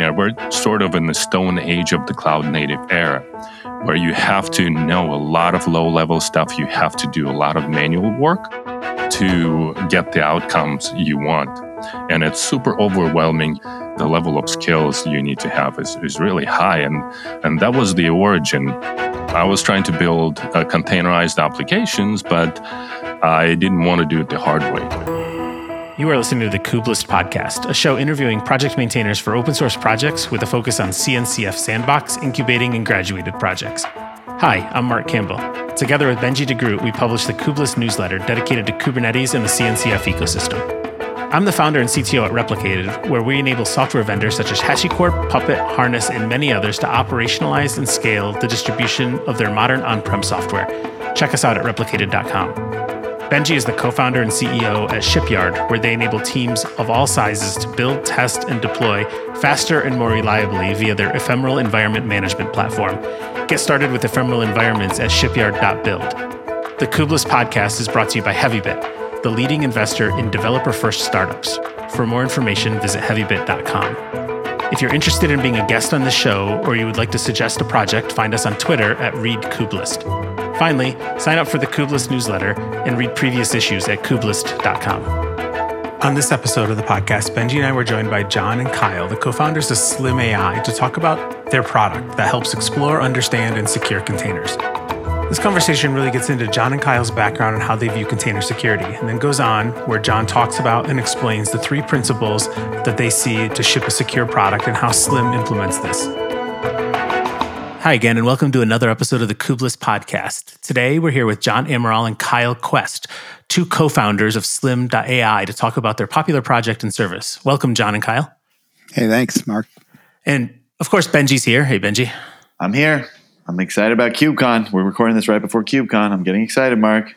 Know, we're sort of in the stone age of the cloud native era, where you have to know a lot of low level stuff. You have to do a lot of manual work to get the outcomes you want. And it's super overwhelming. The level of skills you need to have is, is really high. And, and that was the origin. I was trying to build uh, containerized applications, but I didn't want to do it the hard way. You are listening to the Kubelist podcast, a show interviewing project maintainers for open source projects with a focus on CNCF sandbox, incubating, and graduated projects. Hi, I'm Marc Campbell. Together with Benjie DeGroot, we publish the Kubelist newsletter dedicated to Kubernetes and the CNCF ecosystem. I'm the founder and CTO at Replicated, where we enable software vendors such as HashiCorp, Puppet, Harness, and many others to operationalize and scale the distribution of their modern on prem software. Check us out at replicated.com. Benjie is the co founder and CEO at Shipyard, where they enable teams of all sizes to build, test, and deploy faster and more reliably via their ephemeral environment management platform. Get started with ephemeral environments at shipyard.build. The Kubelist podcast is brought to you by Heavybit, the leading investor in developer first startups. For more information, visit heavybit.com. If you're interested in being a guest on the show or you would like to suggest a project, find us on Twitter at ReadKubelist. Finally, sign up for the Kubelist newsletter and read previous issues at kubelist.com. On this episode of the podcast, Benjie and I were joined by John and Kyle, the co founders of Slim AI, to talk about their product that helps explore, understand, and secure containers. This conversation really gets into John and Kyle's background and how they view container security, and then goes on where John talks about and explains the three principles that they see to ship a secure product and how Slim implements this. Hi again, and welcome to another episode of the Kubelist podcast. Today, we're here with John Amaral and Kyle Quest, two co founders of Slim.ai, to talk about their popular project and service. Welcome, John and Kyle. Hey, thanks, Marc. And of course, Benjie's here. Hey, Benjie. I'm here. I'm excited about KubeCon. We're recording this right before KubeCon. I'm getting excited, Marc.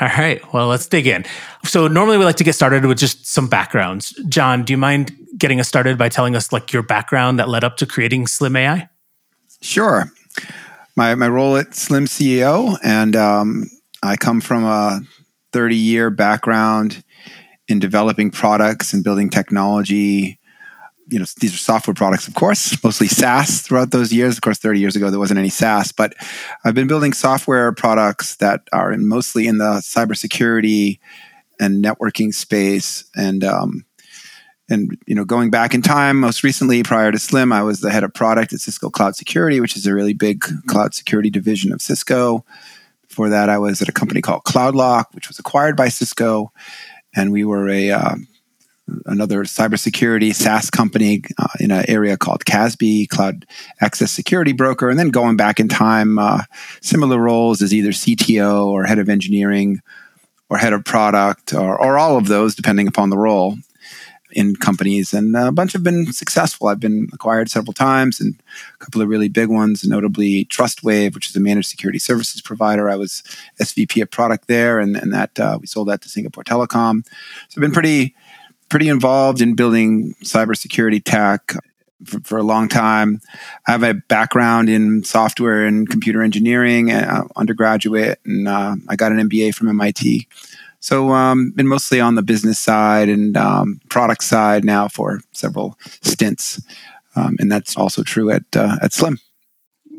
All right. Well, let's dig in. So, normally we like to get started with just some backgrounds. John, do you mind getting us started by telling us like your background that led up to creating Slim AI? Sure. My my role at Slim CEO, and um, I come from a 30 year background in developing products and building technology. You know, these are software products, of course, mostly SaaS throughout those years. Of course, 30 years ago, there wasn't any SaaS, but I've been building software products that are mostly in the cybersecurity and networking space. And um, and you know going back in time most recently prior to slim i was the head of product at cisco cloud security which is a really big cloud security division of cisco. Before that i was at a company called cloudlock which was acquired by cisco. And we were a uh, another cybersecurity SaaS company uh, in an area called CASB, Cloud Access Security Broker. And then going back in time, uh, similar roles as either CTO or head of engineering or head of product or, or all of those, depending upon the role in companies, and a bunch have been successful. I've been acquired several times, and a couple of really big ones, notably TrustWave, which is a managed security services provider. I was SVP of product there, and, and that uh, we sold that to Singapore Telecom. So I've been pretty pretty involved in building cybersecurity tech for, for, a long time. I have a background in software and computer engineering, uh, undergraduate, and uh, I got an MBA from MIT. So, um, been mostly on the business side and um, product side now for several stints, um, and that's also true at uh, at Slim.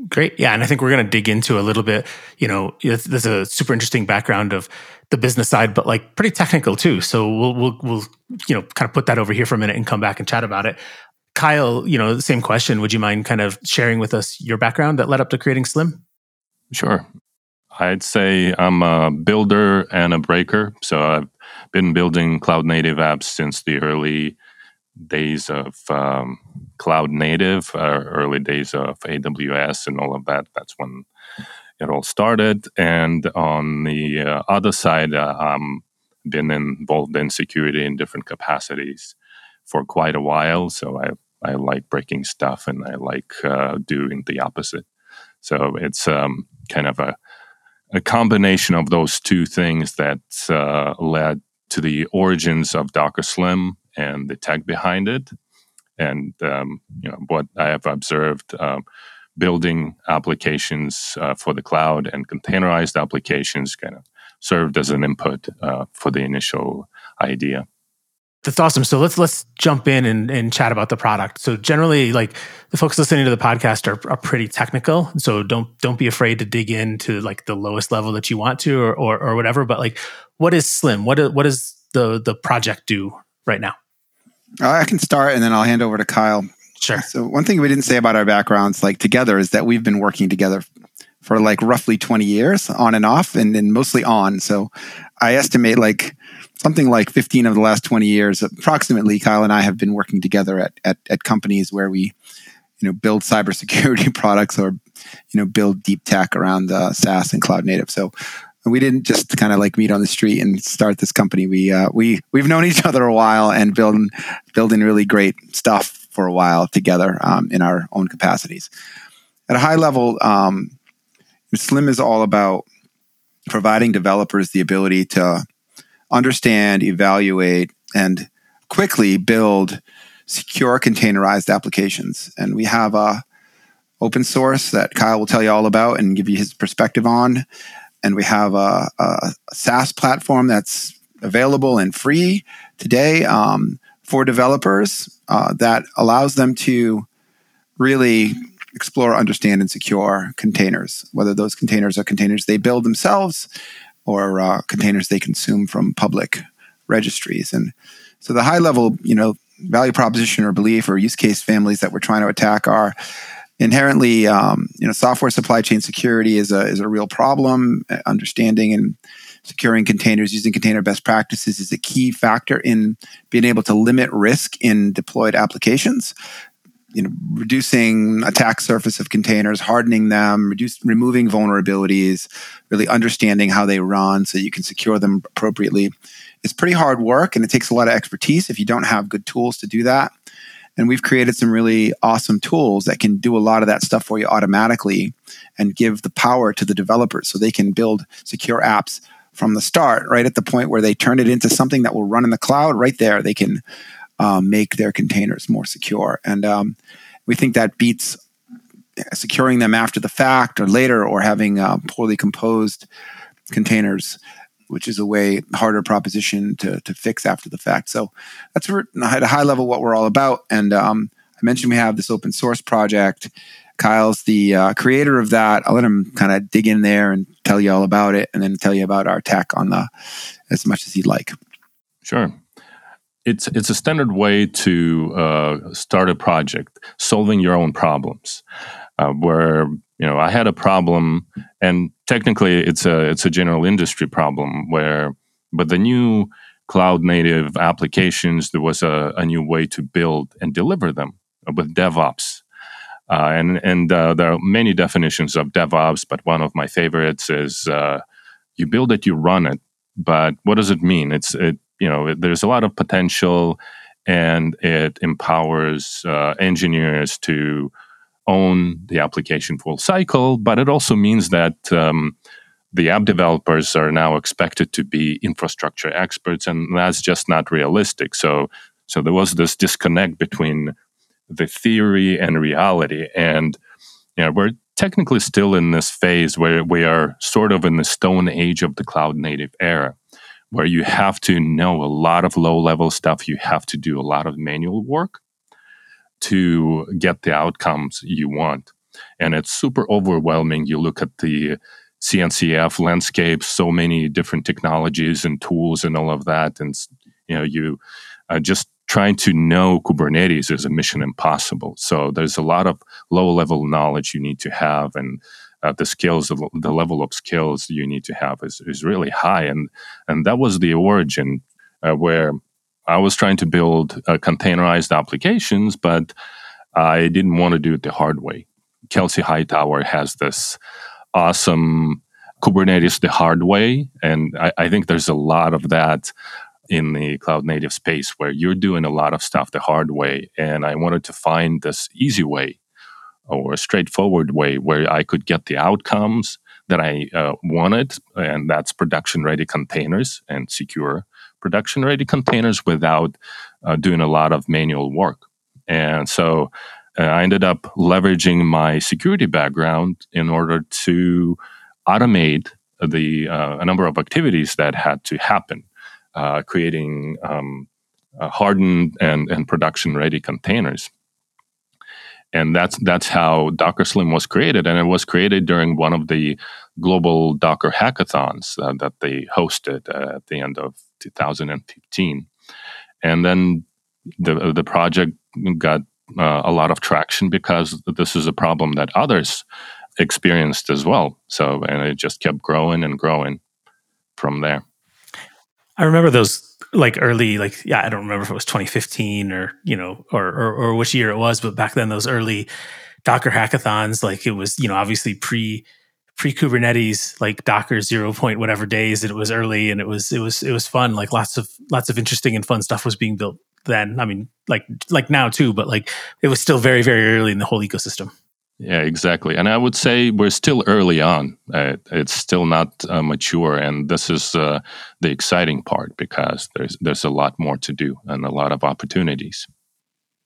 Great, yeah, and I think we're going to dig into a little bit. You know, there's a super interesting background of the business side, but like pretty technical too. So we'll we'll we'll you know kind of put that over here for a minute and come back and chat about it. Kyle, you know, same question. Would you mind kind of sharing with us your background that led up to creating Slim? Sure. I'd say I'm a builder and a breaker. So I've been building cloud native apps since the early days of um, cloud native, uh, early days of AWS and all of that. That's when it all started. And on the uh, other side, uh, I've been involved in security in different capacities for quite a while. So I, I like breaking stuff and I like uh, doing the opposite. So it's um, kind of a a combination of those two things that uh, led to the origins of Docker Slim and the tech behind it. And um, you know what I have observed, um, building applications uh, for the cloud and containerized applications kind of served as an input uh, for the initial idea. That's awesome. So let's let's jump in and, and chat about the product. So generally, like the folks listening to the podcast are, are pretty technical. So don't don't be afraid to dig into like the lowest level that you want to or or, or whatever. But like, what is Slim? What what does the the project do right now? Uh, I can start, and then I'll hand over to Kyle. Sure. So one thing we didn't say about our backgrounds, like together, is that we've been working together for like roughly 20 years on and off and, and mostly on. So I estimate like something like 15 of the last 20 years, approximately, Kyle and I have been working together at, at, at companies where we, you know, build cybersecurity products or, you know, build deep tech around uh, SaaS and cloud native. So we didn't just kind of like meet on the street and start this company. We uh, we we've known each other a while and building building really great stuff for a while together um, in our own capacities. At a high level, um, Slim is all about providing developers the ability to understand, evaluate, and quickly build secure containerized applications. And we have a open source that Kyle will tell you all about and give you his perspective on. And we have a, a SaaS platform that's available and free today um, for developers uh, that allows them to really explore, understand, and secure containers, whether those containers are containers they build themselves or uh, containers they consume from public registries. And so the high level, you know, value proposition or belief or use case families that we're trying to attack are inherently, um, you know, software supply chain security is a is a real problem. Understanding and securing containers using container best practices is a key factor in being able to limit risk in deployed applications you know, reducing attack surface of containers, hardening them, reduce, removing vulnerabilities, really understanding how they run so you can secure them appropriately. It's pretty hard work and it takes a lot of expertise if you don't have good tools to do that. And we've created some really awesome tools that can do a lot of that stuff for you automatically and give the power to the developers so they can build secure apps from the start, right at the point where they turn it into something that will run in the cloud. Right there, they can um, make their containers more secure. And um, we think that beats securing them after the fact or later or having uh, poorly composed containers which is a way harder proposition to, to fix after the fact. So that's at a high level what we're all about. And um, i mentioned we have this open source project. Kyle's the uh, creator of that. I'll let him kind of dig in there and tell you all about it and then tell you about our tech on the as much as he'd like. Sure it's it's a standard way to uh, start a project, solving your own problems. Uh, where you know I had a problem, and technically it's a it's a general industry problem. Where but the new cloud native applications, there was a, a new way to build and deliver them with DevOps. Uh, and and uh, there are many definitions of DevOps, but one of my favorites is uh, you build it, you run it. But what does it mean? It's it you know there's a lot of potential and it empowers uh, engineers to own the application full cycle but it also means that um, the app developers are now expected to be infrastructure experts and that's just not realistic. So so there was this disconnect between the theory and reality and you know we're technically still in this phase where we are sort of in the stone age of the cloud native era where you have to know a lot of low level stuff. You have to do a lot of manual work to get the outcomes you want. And it's super overwhelming. You look at the CNCF landscape, so many different technologies and tools and all of that. And, you know, you uh, just trying to know Kubernetes is a mission impossible. So there's a lot of low level knowledge you need to have. And uh, the skills, the level of skills you need to have is, is really high. And, and that was the origin uh, where I was trying to build uh, containerized applications, but I didn't want to do it the hard way. Kelsey Hightower has this awesome Kubernetes the hard way. And I, I think there's a lot of that in the cloud native space where you're doing a lot of stuff the hard way. And I wanted to find this easy way or a straightforward way where I could get the outcomes that I uh, wanted, and that's production ready containers and secure production ready containers without uh, doing a lot of manual work. And so uh, I ended up leveraging my security background in order to automate the uh, a number of activities that had to happen, uh, creating um, uh, hardened and, and production ready containers. And that's that's how Docker Slim was created, and it was created during one of the global Docker hackathons uh, that they hosted uh, at the end of 2015. And then the the project got uh, a lot of traction because this is a problem that others experienced as well. So and it just kept growing and growing from there. I remember those like early like yeah i don't remember if it was 2015 or you know or, or, or which year it was but back then those early docker hackathons like it was you know obviously pre pre kubernetes like docker 0 point whatever days and it was early and it was it was it was fun. Like lots of lots of interesting and fun stuff was being built then. I mean like like now too but like it was still very very early in the whole ecosystem yeah, exactly. And I would say we're still early on. Uh, it's still not uh, mature, and this is uh, the exciting part because there's there's a lot more to do and a lot of opportunities.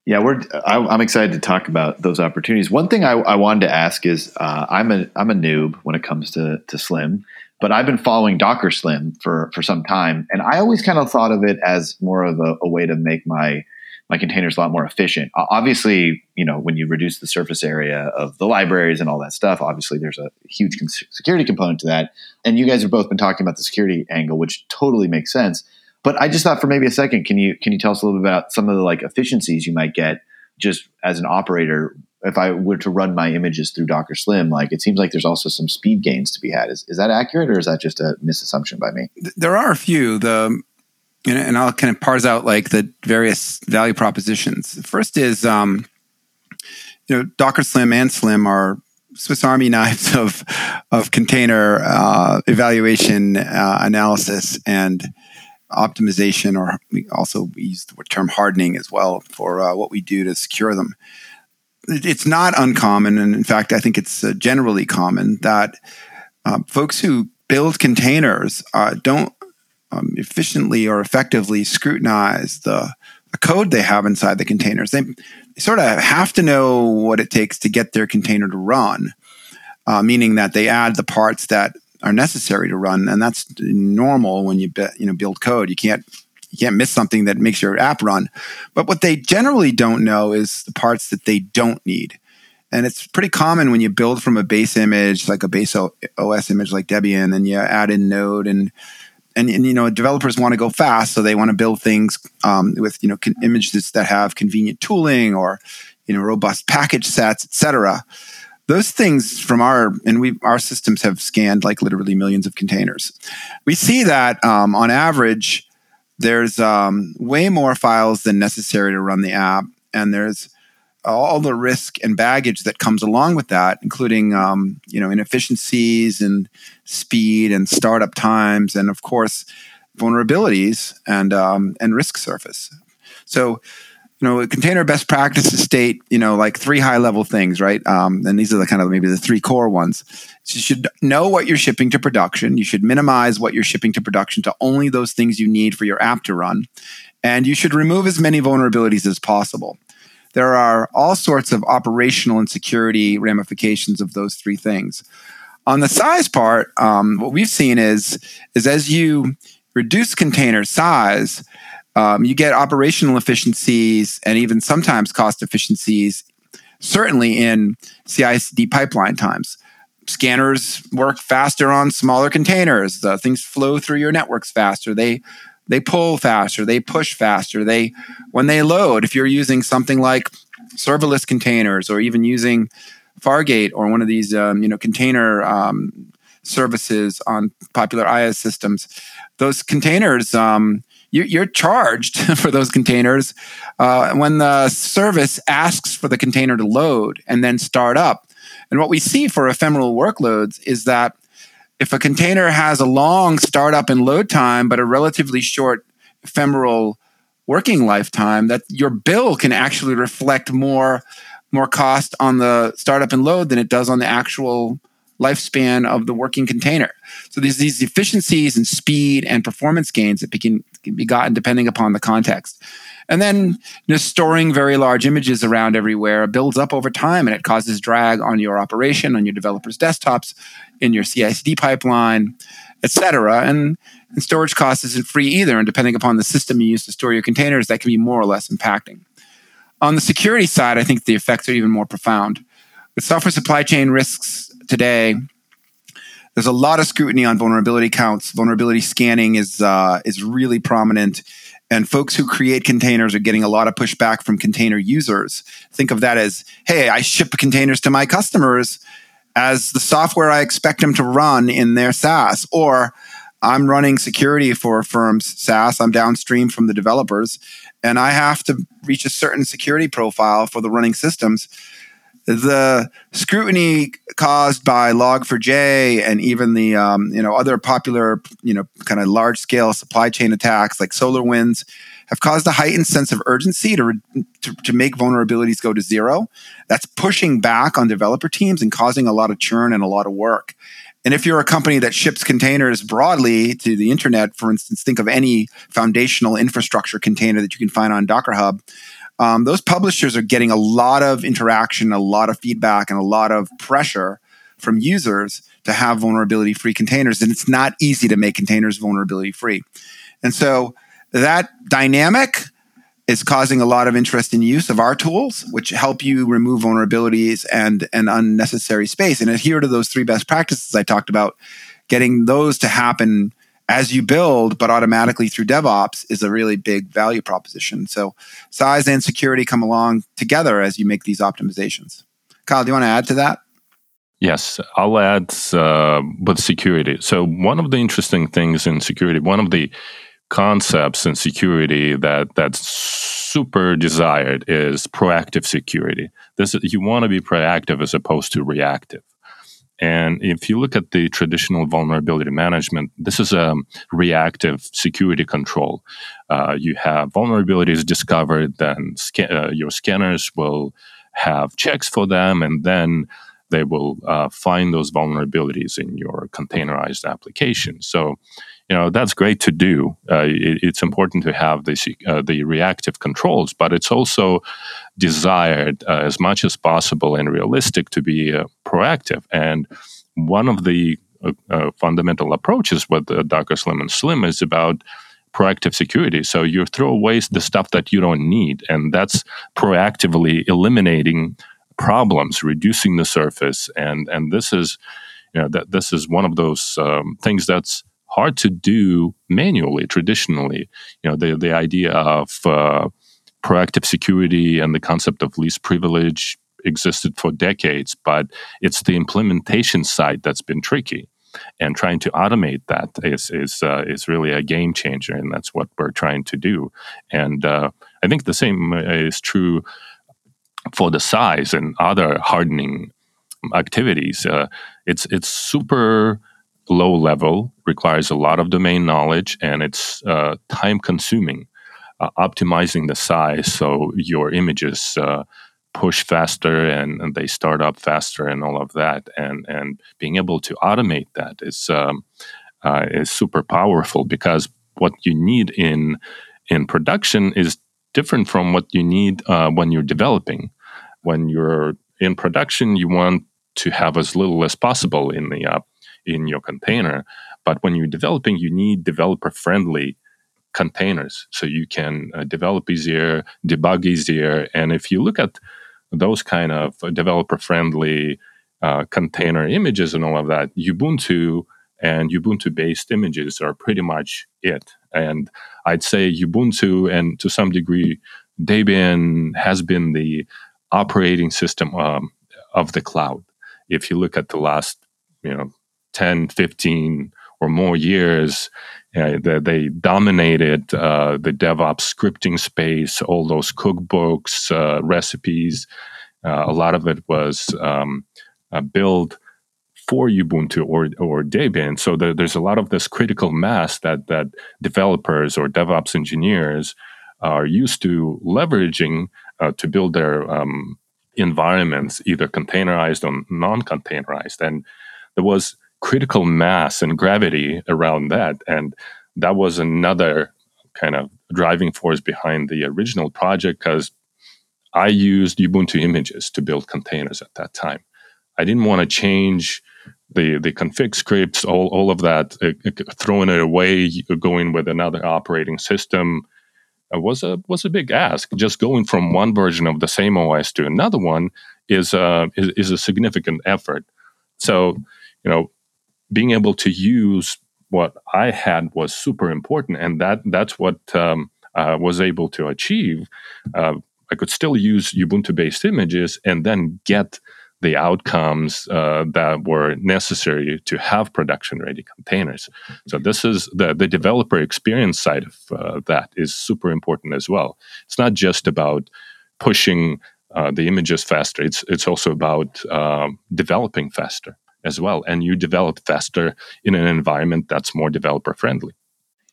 Yeah, we're. I, am excited to talk about those opportunities. One thing I, I wanted to ask is, uh, I'm a I'm a noob when it comes to to Slim, but I've been following Docker Slim for for some time, and I always kind of thought of it as more of a, a way to make my my container is a lot more efficient. Obviously, you know, when you reduce the surface area of the libraries and all that stuff, obviously there's a huge security component to that. And you guys have both been talking about the security angle, which totally makes sense. But I just thought for maybe a second, can you can you tell us a little bit about some of the like efficiencies you might get just as an operator if I were to run my images through Docker Slim, like it seems like there's also some speed gains to be had. Is, is that accurate or is that just a misassumption by me? There are a few. The and, I'll kind of parse out like the various value propositions. First is, um, you know, Docker Slim and Slim are Swiss Army knives of of container uh, evaluation, uh, analysis, and optimization. Or we also use the term hardening as well for uh, what we do to secure them. It's not uncommon, and in fact, I think it's uh, generally common that uh, folks who build containers uh, don't um, efficiently or effectively scrutinize the, the, code they have inside the containers. They, they, sort of have to know what it takes to get their container to run, uh, meaning that they add the parts that are necessary to run, and that's normal when you be, you know build code. You can't you can't miss something that makes your app run. But what they generally don't know is the parts that they don't need. And it's pretty common when you build from a base image, like a base OS image like Debian, and you add in Node and and, and you know developers want to go fast, so they want to build things um, with you know con- images that have convenient tooling or you know robust package sets, etc. Those things from our and we our systems have scanned like literally millions of containers. We see that um, on average, there's um, way more files than necessary to run the app, and there's all the risk and baggage that comes along with that, including um, you know inefficiencies and speed and startup times, and of course vulnerabilities and um, and risk surface. So, you know, container best practices state you know like three high level things, right? Um, and these are the kind of maybe the three core ones. So you should know what you're shipping to production. You should minimize what you're shipping to production to only those things you need for your app to run, and you should remove as many vulnerabilities as possible there are all sorts of operational and security ramifications of those three things. On the size part, um, what we've seen is is as you reduce container size, um, you get operational efficiencies and even sometimes cost efficiencies. Certainly in CI/CD pipeline times, scanners work faster on smaller containers. The things flow through your networks faster. They they pull faster, they push faster. They when they load, if you're using something like serverless containers or even using Fargate or one of these um, you know container um, services on popular IaaS systems, those containers um, you, are charged for those containers uh, when the service asks for the container to load and then start up. And what we see for ephemeral workloads is that if a container has a long startup and load time, but a relatively short ephemeral working lifetime, that your bill can actually reflect more more cost on the startup and load than it does on the actual lifespan of the working container. So there's these efficiencies and speed and performance gains that can, can be gotten depending upon the context. And then just storing very large images around everywhere builds up over time and it causes drag on your operation, on your developers' desktops, in your CI/CD pipeline, etc. And And storage cost isn't free either. And depending upon the system you use to store your containers, that can be more or less impacting. On the security side, I think the effects are even more profound. With software supply chain risks today, there's a lot of scrutiny on vulnerability counts. Vulnerability scanning is uh, is really prominent, and folks who create containers are getting a lot of pushback from container users. Think of that as, hey, I ship containers to my customers as the software I expect them to run in their SaaS, or I'm running security for a firm's SaaS. I'm downstream from the developers, and I have to reach a certain security profile for the running systems. The scrutiny caused by Log4j and even the um, you know other popular you know kind of large scale supply chain attacks like SolarWinds have caused a heightened sense of urgency to, to, to make vulnerabilities go to zero. That's pushing back on developer teams and causing a lot of churn and a lot of work. And if you're a company that ships containers broadly to the internet, for instance, think of any foundational infrastructure container that you can find on Docker Hub. Um, those publishers are getting a lot of interaction, a lot of feedback, and a lot of pressure from users to have vulnerability free containers. And it's not easy to make containers vulnerability free. And so that dynamic is causing a lot of interest in use of our tools, which help you remove vulnerabilities and, and unnecessary space and adhere to those three best practices I talked about. Getting those to happen as you build, but automatically through DevOps is a really big value proposition. So size and security come along together as you make these optimizations. Kyle, do you want to add to that? Yes, I'll add uh, with security. So one of the interesting things in security, one of the concepts in security that that's super desired is proactive security. This you want to be proactive as opposed to reactive. And if you look at the traditional vulnerability management, this is a reactive security control. Uh, you have vulnerabilities discovered, then sca- uh, your scanners will have checks for them, and then they will uh, find those vulnerabilities in your containerized application. So you know that's great to do. Uh, it, it's important to have the uh, the reactive controls, but it's also desired uh, as much as possible and realistic to be uh, proactive. And one of the uh, uh, fundamental approaches with Docker Slim and Slim is about proactive security. So you throw away the stuff that you don't need, and that's proactively eliminating problems, reducing the surface, and and this is you know that this is one of those um, things that's hard to do manually traditionally. You know the the idea of uh, proactive security and the concept of least privilege existed for decades but it's the implementation side that's been tricky. And trying to automate that is is uh, is really a game changer and that's what we're trying to do. And uh, i think the same is true for the size and other hardening activities. Uh, it's it's super low level, requires a lot of domain knowledge, and it's uh, time consuming. Uh, optimizing the size so your images uh, push faster and, and, they start up faster and all of that, and and being able to automate that is um, uh, is super powerful because what you need in in production is different from what you need uh, when you're developing. When you're in production, you want to have as little as possible in the uh, in your container. But when you're developing, you need developer friendly containers so you can uh, develop easier, debug easier. And if you look at those kind of developer friendly uh, container images and all of that, Ubuntu and Ubuntu based images are pretty much it. And I'd say Ubuntu and to some degree, Debian has been the operating system um, of the cloud. If you look at the last, you know, 10, 15 or more years, uh, they, they, dominated uh, the DevOps scripting space, all those cookbooks, uh, recipes. Uh, a lot of it was um, uh, built for Ubuntu or, or Debian. So there, there's a lot of this critical mass that, that developers or DevOps engineers are used to leveraging uh, to build their um, environments, either containerized or non containerized. And there was critical mass and gravity around that. And that was another kind of driving force behind the original project because I used Ubuntu images to build containers at that time. I didn't want to change the the config scripts, all all of that, uh, uh throwing it away, going with another operating system. Was a was a big ask. Just going from one version of the same OS to another one is uh, is, is a significant effort. So, you know, being able to use what I had was super important, and that that's what um, uh, was able to achieve. Uh, I could still use Ubuntu-based images and then get the outcomes uh, that were necessary to have production-ready containers. So this is the the developer experience side of uh, that is super important as well. It's not just about pushing uh, the images faster. It's it's also about um, developing faster as well, and you develop faster in an environment that's more developer friendly.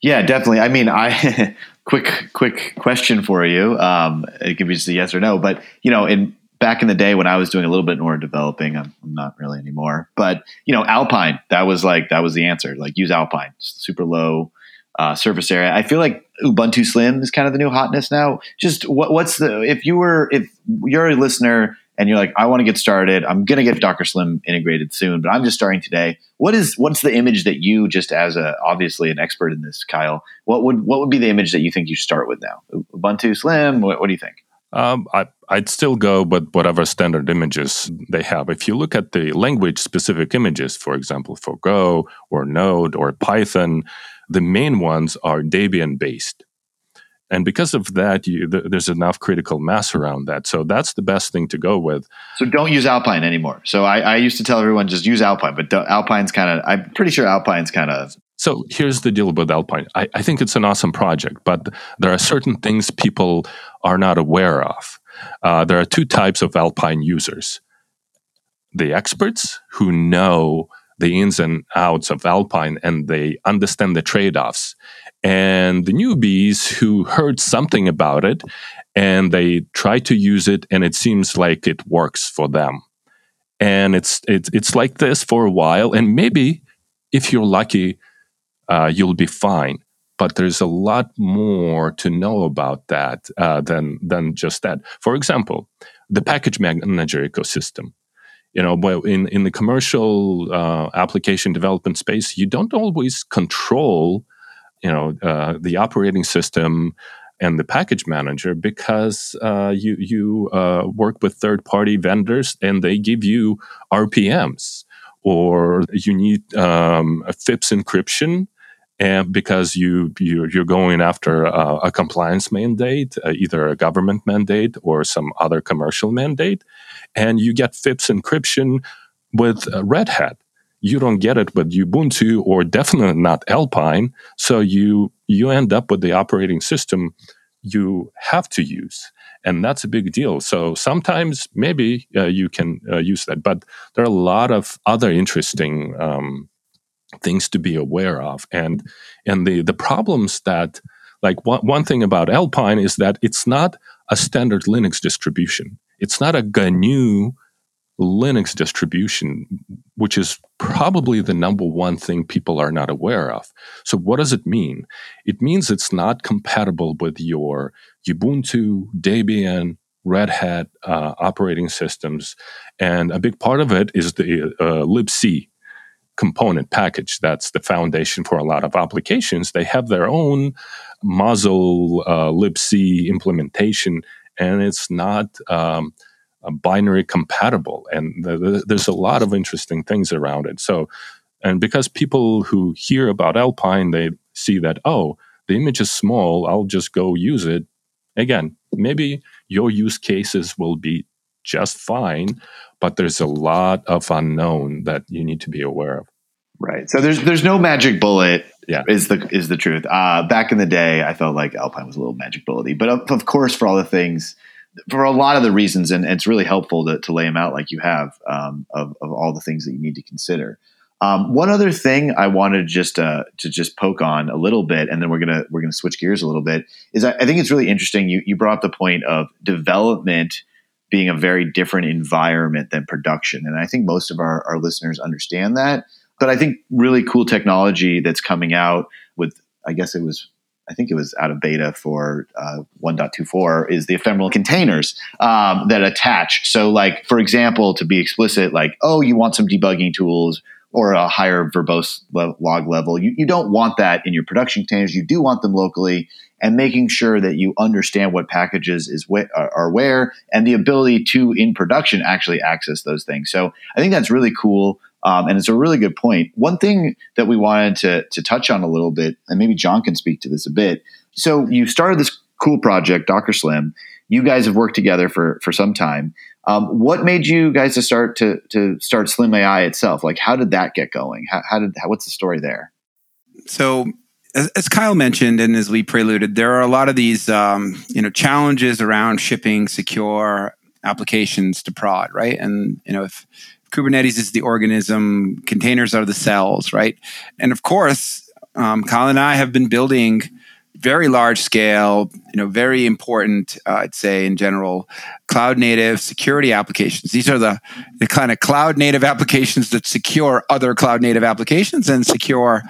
Yeah, definitely. I mean, I quick quick question for you. Um, it could be just a yes or no, but you know, in back in the day when I was doing a little bit more developing, I'm, I'm, not really anymore. But you know, Alpine that was like that was the answer. Like use Alpine, super low uh, surface area. I feel like Ubuntu Slim is kind of the new hotness now. Just what, what's the if you were if you're a listener and you're like, I want to get started. I'm going to get Docker Slim integrated soon, but I'm just starting today. What is what's the image that you just as a obviously an expert in this, Kyle? What would what would be the image that you think you start with now? Ubuntu Slim. What, what do you think? Um, I, would still go with whatever standard images they have. If you look at the language specific images, for example, for Go or Node or Python, the main ones are Debian based. And because of that, you, th- there's enough critical mass around that. So that's the best thing to go with. So don't use Alpine anymore. So I, I used to tell everyone just use Alpine, but Alpine's kind of, I'm pretty sure Alpine's kind of. So here's the deal with Alpine. I, I think it's an awesome project, but there are certain things people are not aware of. Uh, there are two types of Alpine users the experts who know the ins and outs of Alpine and they understand the trade offs. And the newbies who heard something about it and they try to use it and it seems like it works for them. And it's, it's, it's like this for a while. And maybe if you're lucky, uh, you'll be fine. But there's a lot more to know about that uh, than, than just that. For example, the package manager ecosystem you know in in the commercial uh, application development space you don't always control you know uh, the operating system and the package manager because uh, you you uh, work with third party vendors and they give you RPMs or you need um, FIPS encryption and because you you're, you're going after a, a compliance mandate, uh, either a government mandate or some other commercial mandate, and you get FIPS encryption with Red Hat. You don't get it with Ubuntu or definitely not Alpine. So you you end up with the operating system you have to use, and that's a big deal. So sometimes maybe uh, you can uh, use that, but there are a lot of other interesting um, things to be aware of, and and the the problems that like one, one thing about Alpine is that it's not a standard Linux distribution. It's not a GNU Linux distribution, which is probably the number one thing people are not aware of. So, what does it mean? It means it's not compatible with your Ubuntu, Debian, Red Hat uh, operating systems. And a big part of it is the uh, libc component package. That's the foundation for a lot of applications. They have their own musl uh, libc implementation and it's not um, binary compatible. And the, the, there's a lot of interesting things around it. So, and because people who hear about Alpine, they see that, oh, the image is small, I'll just go use it. Again, maybe your use cases will be just fine, but there's a lot of unknown that you need to be aware of. Right. So there's there's no magic bullet. Yeah. Is the is the truth. Uh, back in the day, I felt like Alpine was a little magic bullety, but of, of course, for all the things, for a lot of the reasons, and, and it's really helpful to, to lay them out like you have um, of of all the things that you need to consider. Um, one other thing I wanted just uh, to just poke on a little bit, and then we're gonna we're gonna switch gears a little bit. Is I, I think it's really interesting. You you brought up the point of development being a very different environment than production, and I think most of our, our listeners understand that. But I think really cool technology that's coming out with, I guess it was I think it was out of beta for uh, 1.24 is the ephemeral containers um, that attach. So, like for example, to be explicit, like oh, you want some debugging tools or a higher verbose log level. You, you don't want that in your production containers. You do want them locally, and making sure that you understand what packages is wh- are where and the ability to in production actually access those things. So I think that's really cool. Um, and it's a really good point. One thing that we wanted to, to touch on a little bit, and maybe John can speak to this a bit. So you started this cool project, Docker Slim. You guys have worked together for for some time. Um, what made you guys to start to to start Slim AI itself? Like, how did that get going? How, how did how, what's the story there? So as, as, Kyle mentioned, and as we preluded, there are a lot of these, um, you know, challenges around shipping secure applications to prod, right? And you know, if Kubernetes is the organism, containers are the cells, right? And of course, um, Kyle and I have been building very large scale, you know, very important, uh, I'd say in general, cloud native security applications. These are the, the kind of cloud native applications that secure other cloud native applications and secure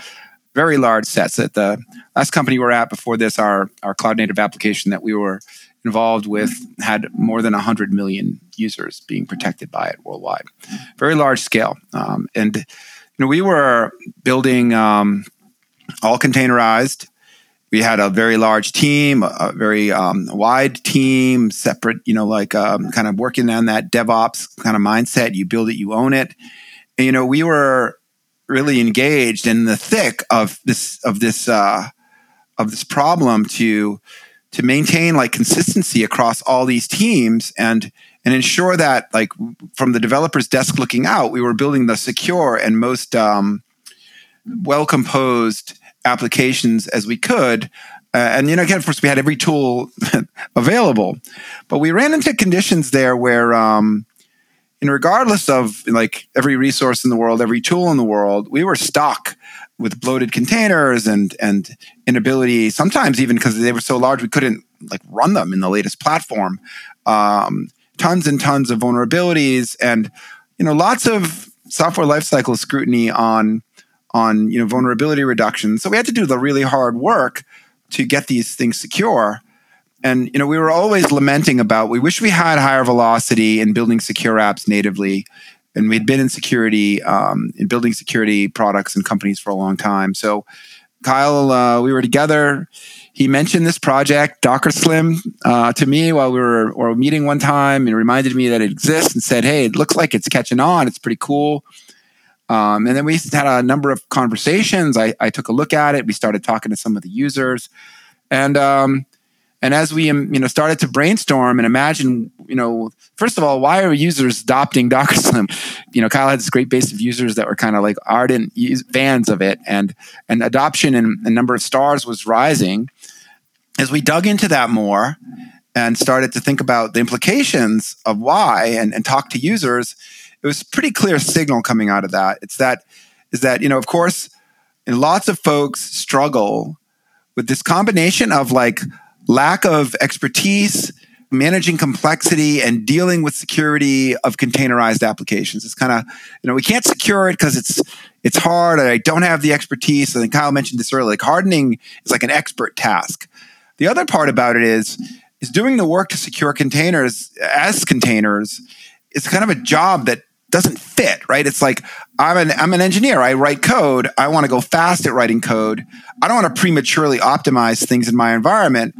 very large sets. At the last company we were at before this, our, our cloud native application that we were involved with had more than 100 million users being protected by it worldwide. Very large scale. Um, and you know, we were building um, all containerized. We had a very large team, a very um, wide team, separate, you know, like um, kind of working on that DevOps kind of mindset. You build it, you own it. And, you know, we were really engaged in the thick of this of this uh, of this problem to to maintain like consistency across all these teams and and ensure that like from the developer's desk looking out we were building the secure and most um, well composed applications as we could. Uh, and you know again of course we had every tool available but we ran into conditions there where um, and regardless of like every resource in the world every tool in the world we were stuck with bloated containers and and inability sometimes even because they were so large we couldn't like run them in the latest platform. Um, tons and tons of vulnerabilities and you know lots of software lifecycle scrutiny on on you know vulnerability reduction. So we had to do the really hard work to get these things secure. And you know we were always lamenting about we wish we had higher velocity in building secure apps natively and we'd been in security, um, in building security products and companies for a long time. So, Kyle, uh, we were together. He mentioned this project, Docker Slim, uh, to me while we were or meeting one time, and reminded me that it exists, and said, "Hey, it looks like it's catching on. It's pretty cool." Um, and then we had a number of conversations. I, I, took a look at it. We started talking to some of the users, and um, and as we um, you know started to brainstorm and imagine, you know, first of all, why are users adopting Docker Slim? You know, Kyle had this great base of users that were kind of like ardent fans of it, and and adoption and the number of stars was rising. As we dug into that more and started to think about the implications of why and, and talk to users, it was pretty clear signal coming out of that. It's that is that you know, of course, lots of folks struggle with this combination of like lack of expertise, managing complexity, and dealing with security of containerized applications. It's kind of, you know, we can't secure it because it's it's hard. I don't have the expertise. Think Kyle mentioned this earlier. Like hardening is like an expert task. The other part about it is is doing the work to secure containers as containers is kind of a job that doesn't fit, right? It's like I'm an I'm an engineer. I write code. I want to go fast at writing code. I don't want to prematurely optimize things in my environment,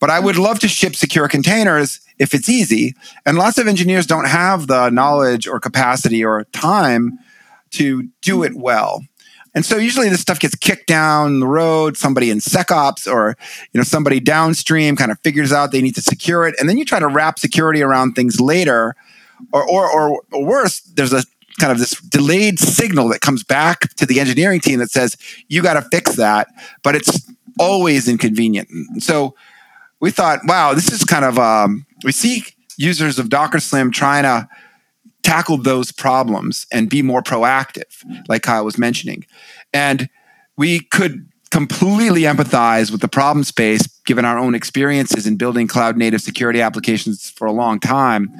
but I would love to ship secure containers if it's easy. And lots of engineers don't have the knowledge or capacity or time to do it well. And so usually this stuff gets kicked down the road. Somebody in SecOps or you know somebody downstream kind of figures out they need to secure it, and then you try to wrap security around things later or, or, or, or worse, there's a kind of this delayed signal that comes back to the engineering team that says, you got to fix that, but it's always inconvenient. so we thought, wow, this is kind of, um, we see users of Docker Slim trying to tackle those problems and be more proactive, like Kyle was mentioning. And we could completely empathize with the problem space given our own experiences in building cloud native security applications for a long time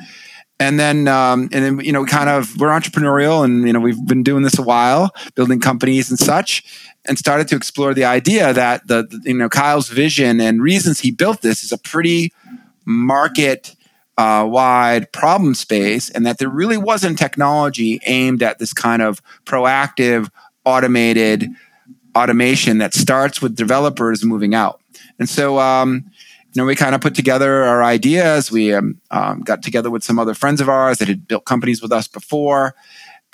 and then um, and then you know we kind of we're entrepreneurial and you know we've been doing this a while building companies and such and started to explore the idea that the, you know kyle's vision and reasons he built this is a pretty market uh, wide problem space and that there really wasn't technology aimed at this kind of proactive automated automation that starts with developers moving out and so um, you know, we kind of put together our ideas. We um, um, got together with some other friends of ours that had built companies with us before.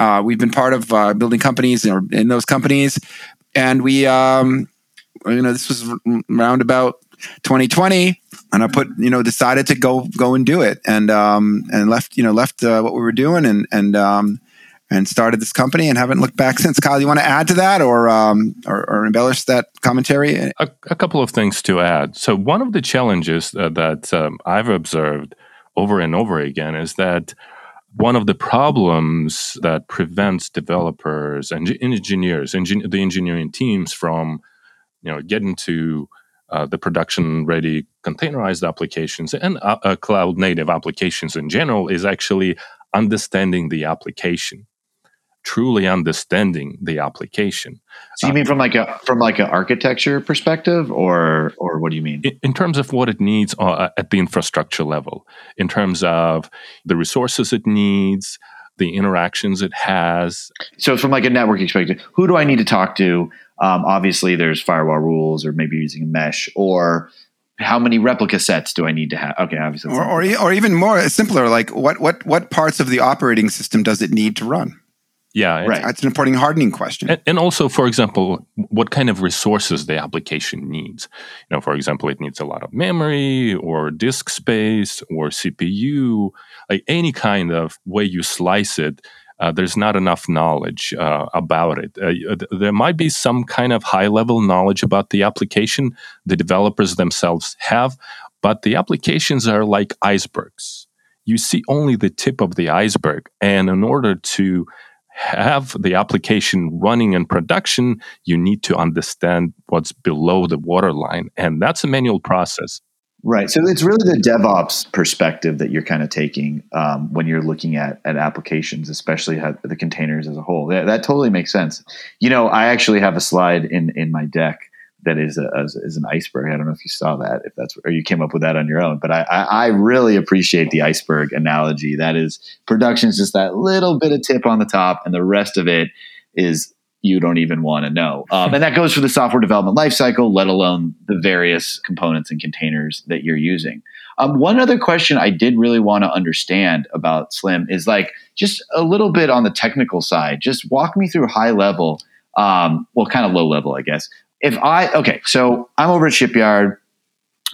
Uh, we've been part of uh, building companies or in those companies, and we, um, you know, this was around about 2020, and I put, you know, decided to go go and do it, and um, and left, you know, left uh, what we were doing, and and um, and started this company and haven't looked back since. Kyle, you want to add to that or um, or, or, embellish that commentary? A, a, couple of things to add. So one of the challenges uh, that um, I've observed over and over again is that one of the problems that prevents developers and engineers, engin- the engineering teams from you know getting to uh, the production ready containerized applications and uh, uh cloud native applications in general is actually understanding the application truly understanding the application. So you mean from like a from like an architecture perspective, or or what do you mean? In, in terms of what it needs uh, at the infrastructure level, in terms of the resources it needs, the interactions it has. So from like a networking perspective, who do I need to talk to? Um, obviously, there's firewall rules, or maybe using a mesh, or how many replica sets do I need to have? Okay, obviously, or, or, or even more simpler, like what what what parts of the operating system does it need to run? Yeah, right. That's an important hardening question. And, and, also, for example, what kind of resources the application needs. You know, for example, it needs a lot of memory or disk space or CPU, like any kind of way you slice it. Uh, there's not enough knowledge uh, about it. Uh, there might be some kind of high level knowledge about the application the developers themselves have, but the applications are like icebergs. You see only the tip of the iceberg. And in order to have the application running in production, you need to understand what's below the waterline. And that's a manual process. Right. So it's really the DevOps perspective that you're kind of taking um, when you're looking at, at applications, especially the containers as a whole. That, that totally makes sense. You know, I actually have a slide in, in my deck that is a, is an iceberg. I don't know if you saw that, if that's or you came up with that on your own. But I, I, I really appreciate the iceberg analogy. That is, production is just that little bit of tip on the top, and the rest of it is you don't even want to know. Um, and that goes for the software development lifecycle, let alone the various components and containers that you're using. Um, one other question I did really want to understand about Slim is like just a little bit on the technical side. Just walk me through high level, um, well, kind of low level, I guess, if I okay, so I'm over at Shipyard.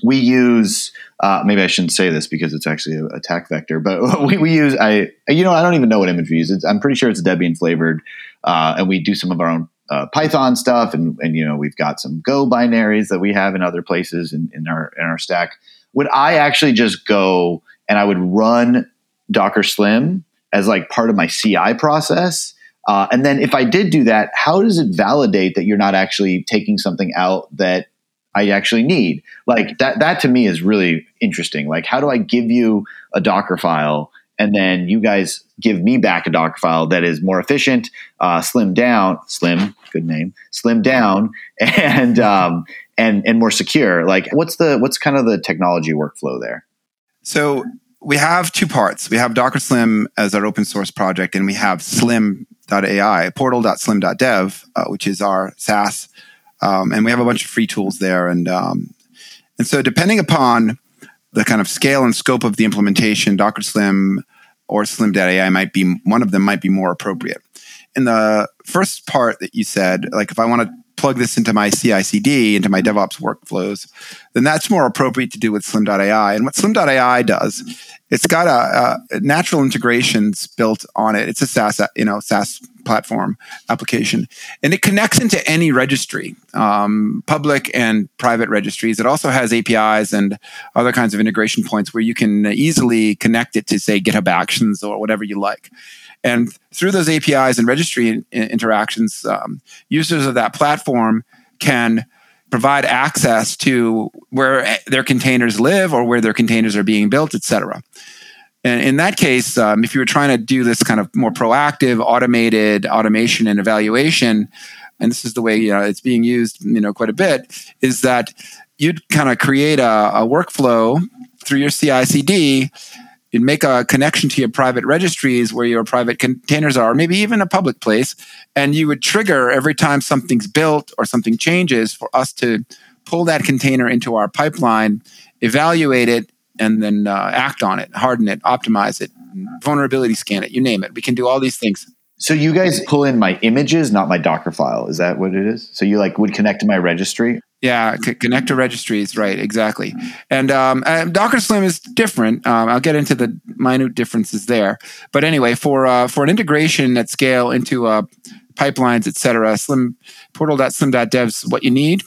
We use uh, maybe I shouldn't say this because it's actually a attack vector, but we, we use I you know I don't even know what image we use. It's, I'm pretty sure it's Debian flavored, uh, and we do some of our own uh, Python stuff, and and you know we've got some Go binaries that we have in other places in, in our in our stack. Would I actually just go and I would run Docker Slim as like part of my CI process? Uh, and then if I did do that, how does it validate that you're not actually taking something out that I actually need? Like that, that to me is really interesting. Like, how do I give you a Docker file and then you guys give me back a Docker file that is more efficient, uh, slim down, slim, good name, slim down, and um, and and more secure. Like, what's the what's kind of the technology workflow there? So we have two parts. We have Docker Slim as our open source project, and we have slim.ai, portal.slim.dev, uh, which is our SaaS. Um, and we have a bunch of free tools there. And, um, and so, depending upon the kind of scale and scope of the implementation, Docker Slim or Slim.ai might be one of them might be more appropriate. In the first part that you said, like if I want to plug this into my CI/CD, into my DevOps workflows, then that's more appropriate to do with Slim.ai. And what Slim.ai does, it's got a, a, natural integrations built on it. It's a SaaS, you know, SaaS platform application, and it connects into any registry, um, public and private registries. It also has APIs and other kinds of integration points where you can easily connect it to, say, GitHub Actions or whatever you like. And through those APIs and registry in, in interactions, um, users of that platform can provide access to where their containers live or where their containers are being built, et cetera. And in that case, um, if you were trying to do this kind of more proactive, automated automation and evaluation, and this is the way you know it's being used, you know, quite a bit, is that you'd kind of create a, a workflow through your CI/CD. You'd make a connection to your private registries where your private containers are, maybe even a public place, and you would trigger every time something's built or something changes for us to pull that container into our pipeline, evaluate it, and then uh, act on it, harden it, optimize it, vulnerability scan it, you name it. We can do all these things. So you guys pull in my images, not my Docker file. Is that what it is? So you like would connect to my registry? Yeah, c- connect to registries, right? Exactly. And, um, and Docker Slim is different. Um, I'll get into the minute differences there. But anyway, for uh, for an integration at scale into uh, pipelines, et cetera, Slim portal.slim.dev is what you need,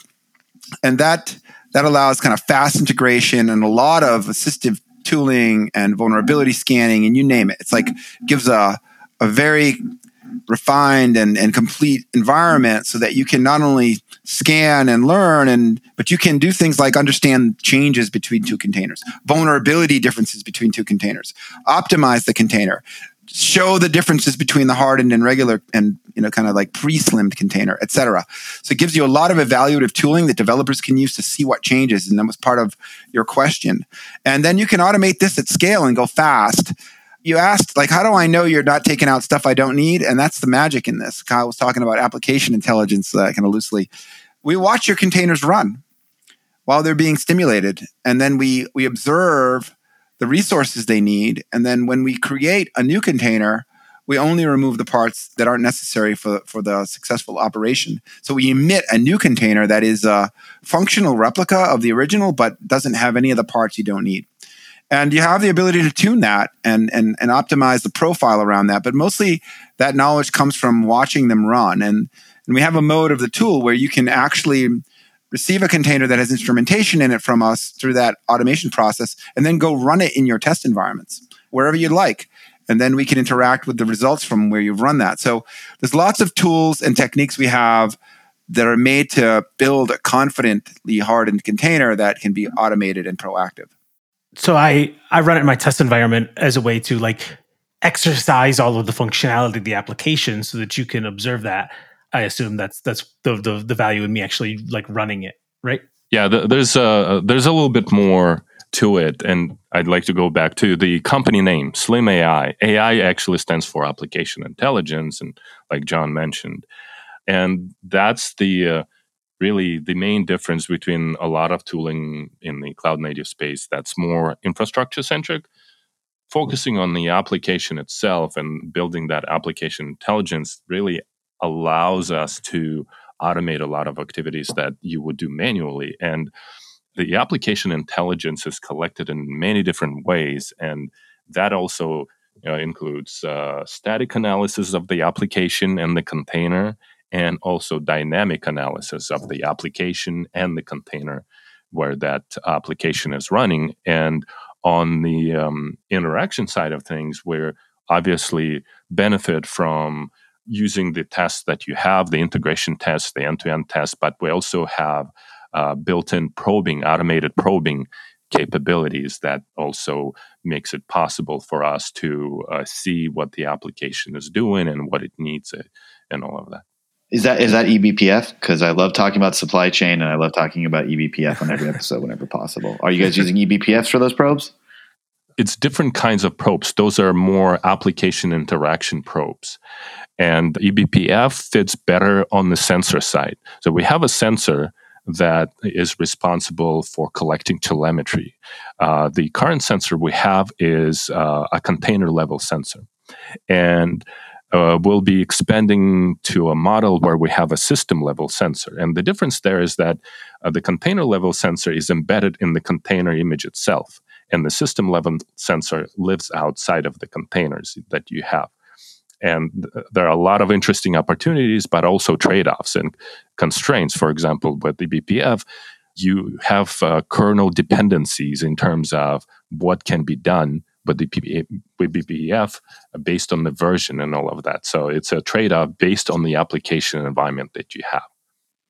and that that allows kind of fast integration and a lot of assistive tooling and vulnerability scanning and you name it. It's like gives a a very refined and, and complete environment so that you can not only scan and learn and but you can do things like understand changes between two containers vulnerability differences between two containers optimize the container show the differences between the hardened and regular and you know kind of like pre-slimmed container etc so it gives you a lot of evaluative tooling that developers can use to see what changes and that was part of your question. And then you can automate this at scale and go fast you asked like how do i know you're not taking out stuff i don't need? And that's the magic in this. Kyle was talking about application intelligence uh, kind of loosely. We watch your containers run while they're being stimulated and then we we observe the resources they need and then when we create a new container we only remove the parts that aren't necessary for, for the successful operation. So we emit a new container that is a functional replica of the original but doesn't have any of the parts you don't need and you have the ability to tune that and and and optimize the profile around that. But mostly that knowledge comes from watching them run. And and we have a mode of the tool where you can actually receive a container that has instrumentation in it from us through that automation process and then go run it in your test environments wherever you'd like. And then we can interact with the results from where you've run that. So there's lots of tools and techniques we have that are made to build a confidently hardened container that can be automated and proactive so I I run it in my test environment as a way to like exercise all of the functionality of the application so that you can observe that. I assume that's that's the the, the value in me actually like running it, right? Yeah, the, there's a there's a little bit more to it, and I'd like to go back to the company name, Slim AI. AI actually stands for application intelligence, and like John mentioned, and that's the uh, really the main difference between a lot of tooling in the cloud native space that's more infrastructure centric focusing on the application itself and building that application intelligence really allows us to automate a lot of activities that you would do manually. And the application intelligence is collected in many different ways and that also you know, includes uh, static analysis of the application and the container and also dynamic analysis of the application and the container where that application is running. And on the um, interaction side of things, where obviously benefit from using the tests that you have, the integration tests, the end to end tests, but we also have uh, built in probing, automated probing capabilities that also makes it possible for us to uh, see what the application is doing and what it needs uh, and all of that. Is that is that eBPF? Because I love talking about supply chain and I love talking about eBPF on every episode whenever possible. Are you guys using eBPFs for those probes? It's different kinds of probes. Those are more application interaction probes. And eBPF fits better on the sensor side. So we have a sensor that is responsible for collecting telemetry. Uh, the current sensor we have is uh, a container level sensor. And uh, we'll be expanding to a model where we have a system level sensor. And the difference there is that uh, the container level sensor is embedded in the container image itself, and the system level sensor lives outside of the containers that you have. And there are a lot of interesting opportunities, but also trade offs and constraints. For example, with the BPF, you have uh, kernel dependencies in terms of what can be done with the with BPF based on the version and all of that. So it's a trade off based on the application environment that you have.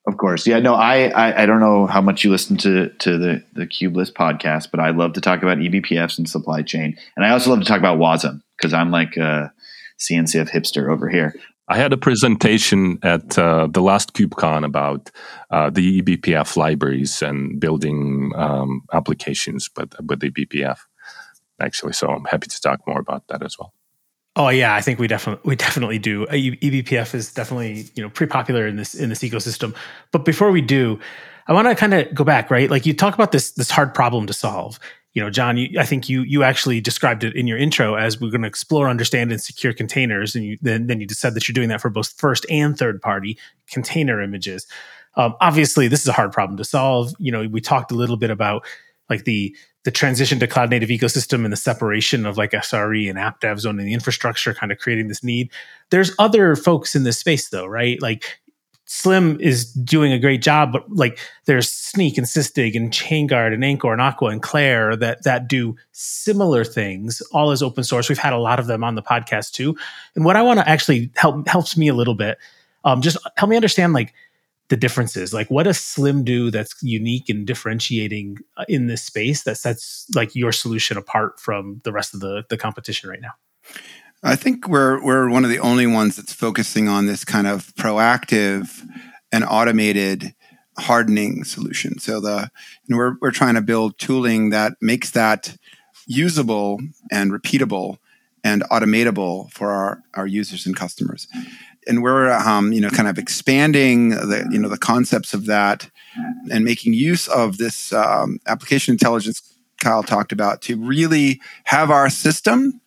Of course, yeah. No, I, I, I don't know how much you listen to to the the Kubelist podcast, but I love to talk about eBPFs and supply chain, and I also love to talk about WASM because I'm like a CNCF hipster over here. I had a presentation at uh, the last KubeCon about uh, the eBPF libraries and building um, applications, but with the eBPF actually. So I'm happy to talk more about that as well. Oh yeah, I think we definitely we definitely do. eBPF is definitely you know pretty popular in this in this ecosystem. But before we do, I want to kind of go back, right? Like you talk about this this hard problem to solve. You know, John, you, I think you you actually described it in your intro as we're going to explore, understand, and secure containers, and you, then then you said that you're doing that for both first and third party container images. Um, obviously, this is a hard problem to solve. You know, we talked a little bit about like the the transition to cloud native ecosystem and the separation of like SRE and app dev zone and the infrastructure kind of creating this need. There's other folks in this space though, right? Like Slim is doing a great job, but like there's Snyk and Sysdig and ChainGuard and Anchore and Aqua and Clair that that do similar things, all as open source. We've had a lot of them on the podcast too. And what I want to actually help helps me a little bit, um, just help me understand like the differences. Like what does slim do that's unique and differentiating uh, in this space that sets like your solution apart from the rest of the the competition right now. I think we're we're one of the only ones that's focusing on this kind of proactive and automated hardening solution. So the we're, we're trying to build tooling that makes that usable and repeatable and automatable for our, our users and customers and we're um, you know kind of expanding the you know the concepts of that and making use of this um, application intelligence Kyle talked about to really have our system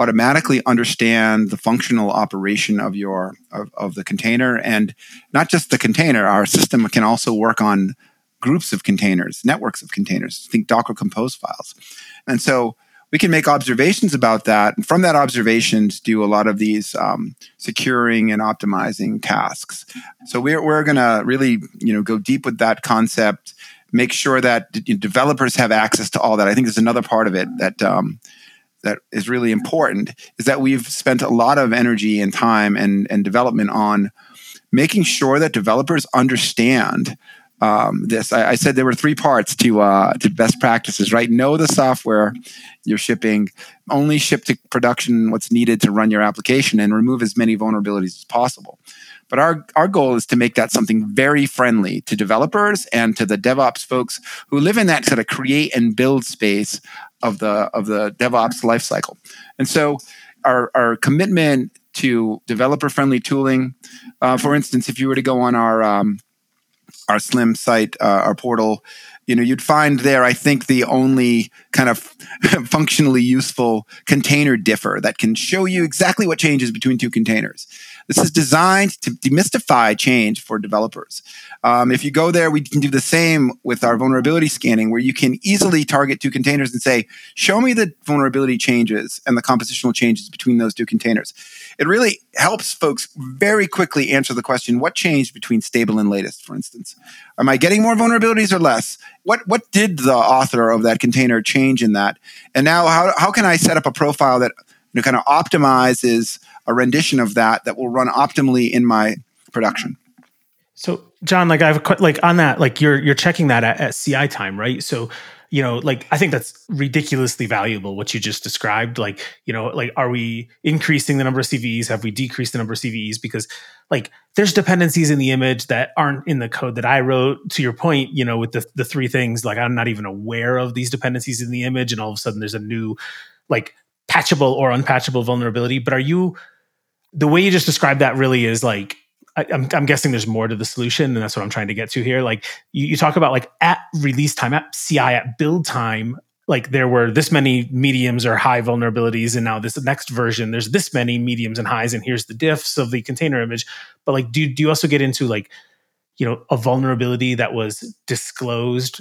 automatically understand the functional operation of your of, of the container. And not just the container our system can also work on groups of containers networks of containers. Think docker compose files. And so we can make observations about that. And from that observations do a lot of these um, securing and optimizing tasks. So we're, we're going to really you know go deep with that concept make sure that d- developers have access to all that. I think there's another part of it that um, that is really important is that we've spent a lot of energy and time and, and development on making sure that developers understand um, this. I, I, said there were three parts to uh, to best practices, right? Know the software you're shipping, only ship to production what's needed to run your application, and remove as many vulnerabilities as possible. But our, our goal is to make that something very friendly to developers and to the DevOps folks who live in that sort of create and build space of the of the DevOps lifecycle. And so our, our commitment to developer friendly tooling, uh, for instance, if you were to go on our um, our Slim site, uh, our portal, you know, you'd find there, I think, the only kind of functionally useful container differ that can show you exactly what changes between two containers. This is designed to demystify change for developers. Um, if you go there, we can do the same with our vulnerability scanning, where you can easily target two containers and say, show me the vulnerability changes and the compositional changes between those two containers. It really helps folks very quickly answer the question, what changed between stable and latest, for instance? Am I getting more vulnerabilities or less? What, what did the author of that container change in that? And now how, how can I set up a profile that you know, kind of optimizes a rendition of that that will run optimally in my production. So, John, like I've like on that, like you're you're checking that at, at CI time, right? So, you know, like I think that's ridiculously valuable what you just described. Like, you know, like are we increasing the number of CVEs? Have we decreased the number of CVEs? Because like there's dependencies in the image that aren't in the code that I wrote. To your point, you know, with the the three things, like I'm not even aware of these dependencies in the image, and all of a sudden there's a new like patchable or unpatchable vulnerability. But are you the way you just described that really is like I, am I'm guessing there's more to the solution, and that's what I'm trying to get to here. Like you, you talk about like at release time, at CI, at build time, like there were this many mediums or high vulnerabilities, and now this next version, there's this many mediums and highs, and here's the diffs of the container image. But like, do do you also get into like, you know, a vulnerability that was disclosed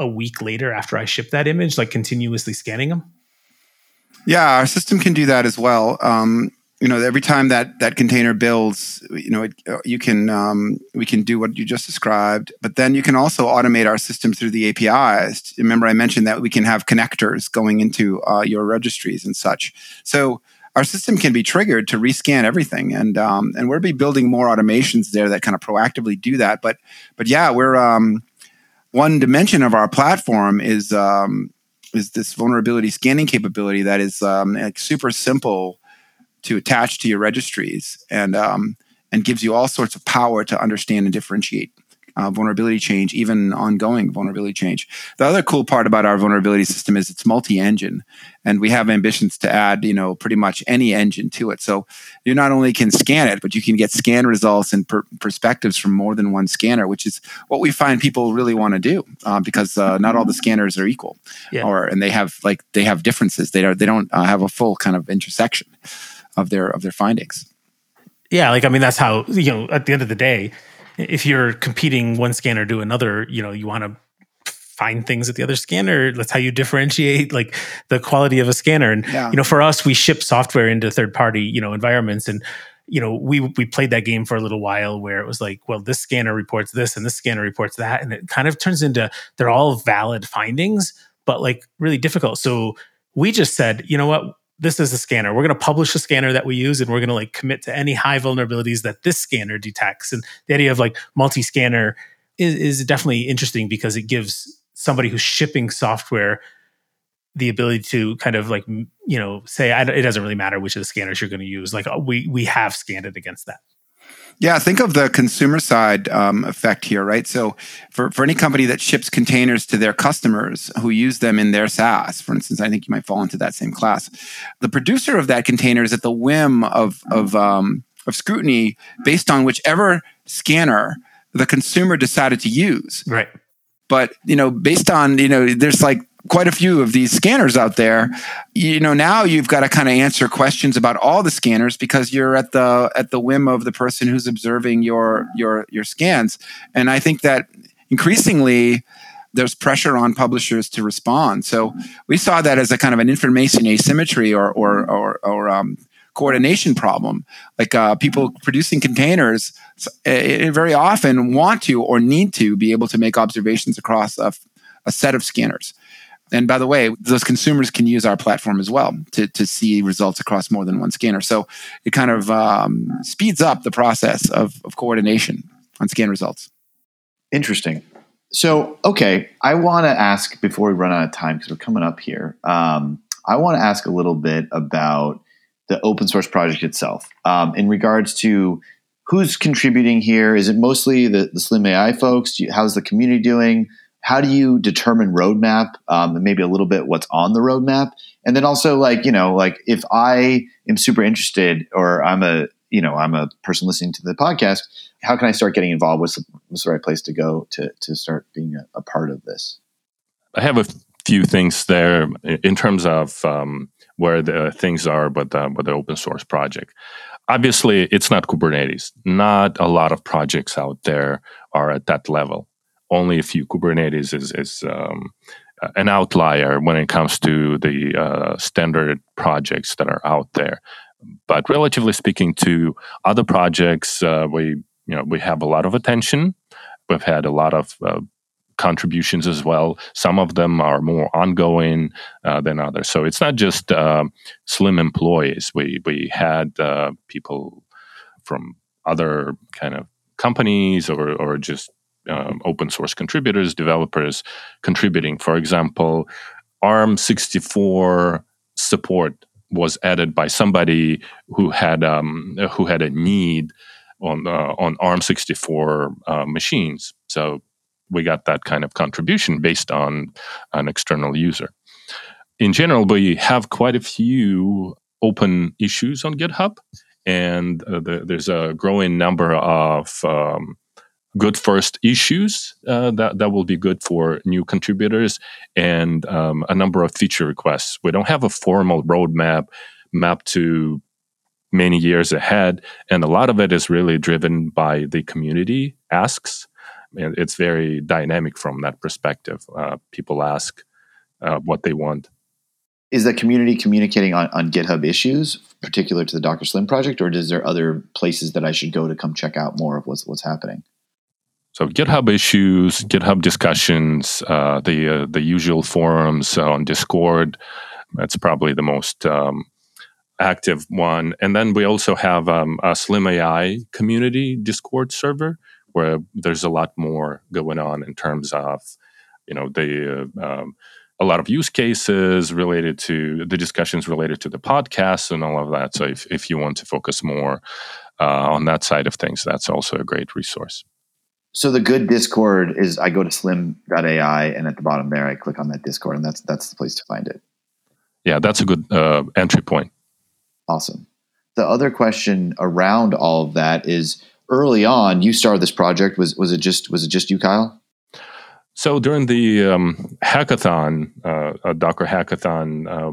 a week later after I shipped that image, like continuously scanning them? Yeah, our system can do that as well. Um, you know, every time that that container builds, you know, it, uh, you can um, we can do what you just described, but then you can also automate our system through the APIs. Remember, I mentioned that we can have connectors going into uh, your registries and such. So our system can be triggered to rescan everything, and um, and we'll be building more automations there that kind of proactively do that. But but yeah, we're um, one dimension of our platform is um, is this vulnerability scanning capability that is um, like super simple to attach to your registries and um, and gives you all sorts of power to understand and differentiate uh, vulnerability change, even ongoing vulnerability change. The other cool part about our vulnerability system is it's multi-engine, and we have ambitions to add, you know, pretty much any engine to it. So you not only can scan it, but you can get scan results and per- perspectives from more than one scanner, which is what we find people really want to do uh, because uh, not all the scanners are equal, yeah. or and they have like they have differences. They are they don't uh, have a full kind of intersection of their of their findings. Yeah, like I mean, that's how you know. At the end of the day, if you're competing one scanner to another, you know, you want to find things at the other scanner. That's how you differentiate like the quality of a scanner. And yeah. you know, for us, we ship software into third party, you know, environments and you know, we we played that game for a little while where it was like, well, this scanner reports this and this scanner reports that, and it kind of turns into they're all valid findings, but like really difficult. So we just said, you know what, this is a scanner. We're going to publish a scanner that we use and we're going to like commit to any high vulnerabilities that this scanner detects. And the idea of like multi-scanner is, is definitely interesting because it gives somebody who's shipping software the ability to kind of like you know say it doesn't really matter which of the scanners you're going to use like uh, we we have scanned it against that yeah, think of the consumer side um, effect here, right? So, for, for any company that ships containers to their customers who use them in their SaaS, for instance, I think you might fall into that same class. The producer of that container is at the whim of of um, of scrutiny based on whichever scanner the consumer decided to use. Right. But you know, based on you know, there's like quite a few of these scanners out there. You know now you've got to kind of answer questions about all the scanners because you're at the at the whim of the person who's observing your your your scans. And i think that increasingly there's pressure on publishers to respond. So we saw that as a kind of an information asymmetry or or or, or um, coordination problem. Like uh, people producing containers uh, very often want to or need to be able to make observations across a set of scanners and by the way, those consumers can use our platform as well to, to see results across more than one scanner. So it kind of um, speeds up the process of, of coordination on scan results. Interesting. So, okay, I want to ask before we run out of time because we're coming up here. Um, I want to ask a little bit about the open source project itself um, in regards to who's contributing here. Is it mostly the, the Slim AI folks? You, how's the community doing? How do you determine roadmap um, and maybe a little bit what's on the roadmap? And then also like you know like if i am super interested or i'm a you know i'm a person listening to the podcast how can i start getting involved what's the, what's the right place to go to to start being a, a part of this? I have a few things there in terms of um, where the things are but the, but the open source project. Obviously it's not kubernetes. Not a lot of projects out there are at that level only a few. Kubernetes is, is um, an outlier when it comes to the uh, standard projects that are out there. But relatively speaking, to other projects, uh, we you know we have a lot of attention. We've had a lot of uh, contributions as well. Some of them are more ongoing uh, than others. So it's not just uh, slim employees. We we had uh, people from other kind of companies or or just um, open source contributors, developers contributing. For example, ARM64 support was added by somebody who had um, who had a need on uh, on ARM64 uh, machines. So we got that kind of contribution based on an external user. In general, we have quite a few open issues on GitHub, and uh, the, there's a growing number of um, good first issues uh, that that will be good for new contributors and um, a number of feature requests. We don't have a formal roadmap mapped to many years ahead, and a lot of it is really driven by the community asks. And it's very dynamic from that perspective. Uh, people ask uh, what they want. Is the community communicating on, on GitHub issues, particular to the Docker Slim project, or is there other places that I should go to come check out more of what's what's happening? So GitHub issues, GitHub discussions, uh, the uh, the usual forums on Discord. That's probably the most um, active one. And then we also have um, a Slim AI community Discord server where there's a lot more going on in terms of, you know, the uh, um, a lot of use cases related to the discussions related to the podcast and all of that. So if, if you want to focus more uh, on that side of things, that's also a great resource. So the good Discord is I go to slim.ai and at the bottom there I click on that Discord and that's that's the place to find it. Yeah, that's a good uh, entry point. Awesome. The other question around all of that is early on you started this project was was it just was it just you Kyle? So during the um, hackathon, uh, a Docker hackathon, uh,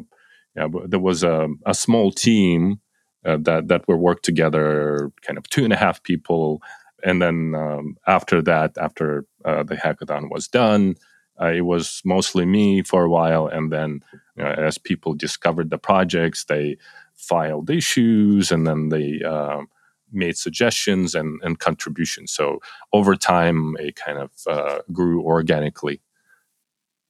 yeah, there was a, a small team uh, that that were worked together, kind of two and a half people, and then um, after that, after uh, the hackathon was done, uh, it was mostly me for a while, and then you know, as people discovered the projects, they filed issues, and then they um, made suggestions and, and contributions. So over time, it kind of uh, grew organically.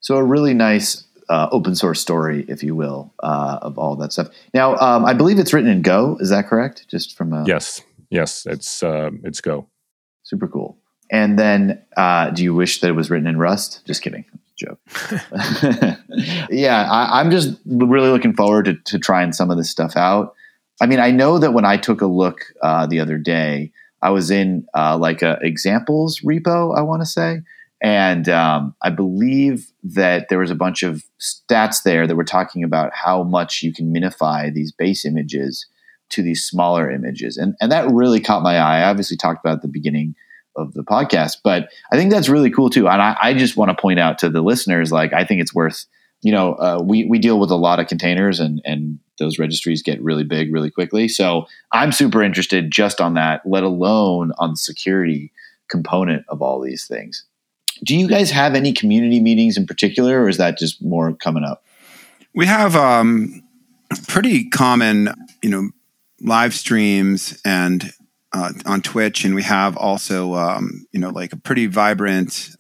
So a really nice uh, open source story, if you will, uh, of all that stuff. Now, um, I believe it's written in Go. Is that correct? Just from a yes, yes, it's uh, it's Go. Super cool. And then, uh, do you wish that it was written in Rust? Just kidding, joke. yeah, I, am just really looking forward to, to trying some of this stuff out. I mean, I know that when I took a look uh, the other day, I was in uh, like a examples repo, I want to say, and um, I believe that there was a bunch of stats there that were talking about how much you can minify these base images to these smaller images, and and that really caught my eye. I obviously talked about at the beginning of the podcast, but I think that's really cool too. And I, I just want to point out to the listeners, like I think it's worth you know, uh, we we deal with a lot of containers, and and those registries get really big really quickly. So I'm super interested just on that, let alone on the security component of all these things. Do you guys have any community meetings in particular, or is that just more coming up? We have um, pretty common, you know, live streams and uh, on Twitch, and we have also, um, you know, like a pretty vibrant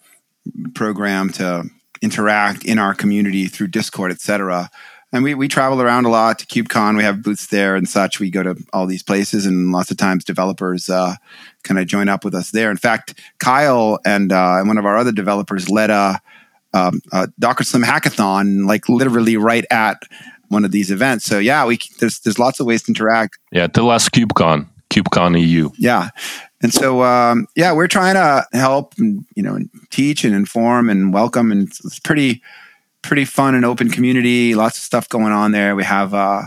program to interact in our community through Discord, etc. And we, we travel around a lot to KubeCon. We have booths there and such. We go to all these places, and lots of times developers uh, kind of join up with us there. In fact, Kyle and, uh, one of our other developers led a, um, a Docker Slim hackathon, like literally right at one of these events. So yeah, we there's there's lots of ways to interact. Yeah, the last KubeCon, KubeCon EU. Yeah, and so, um, yeah, we're trying to help, and, you know, teach and inform and welcome, and it's, it's, pretty, pretty fun and open community. Lots of stuff going on there. We have uh,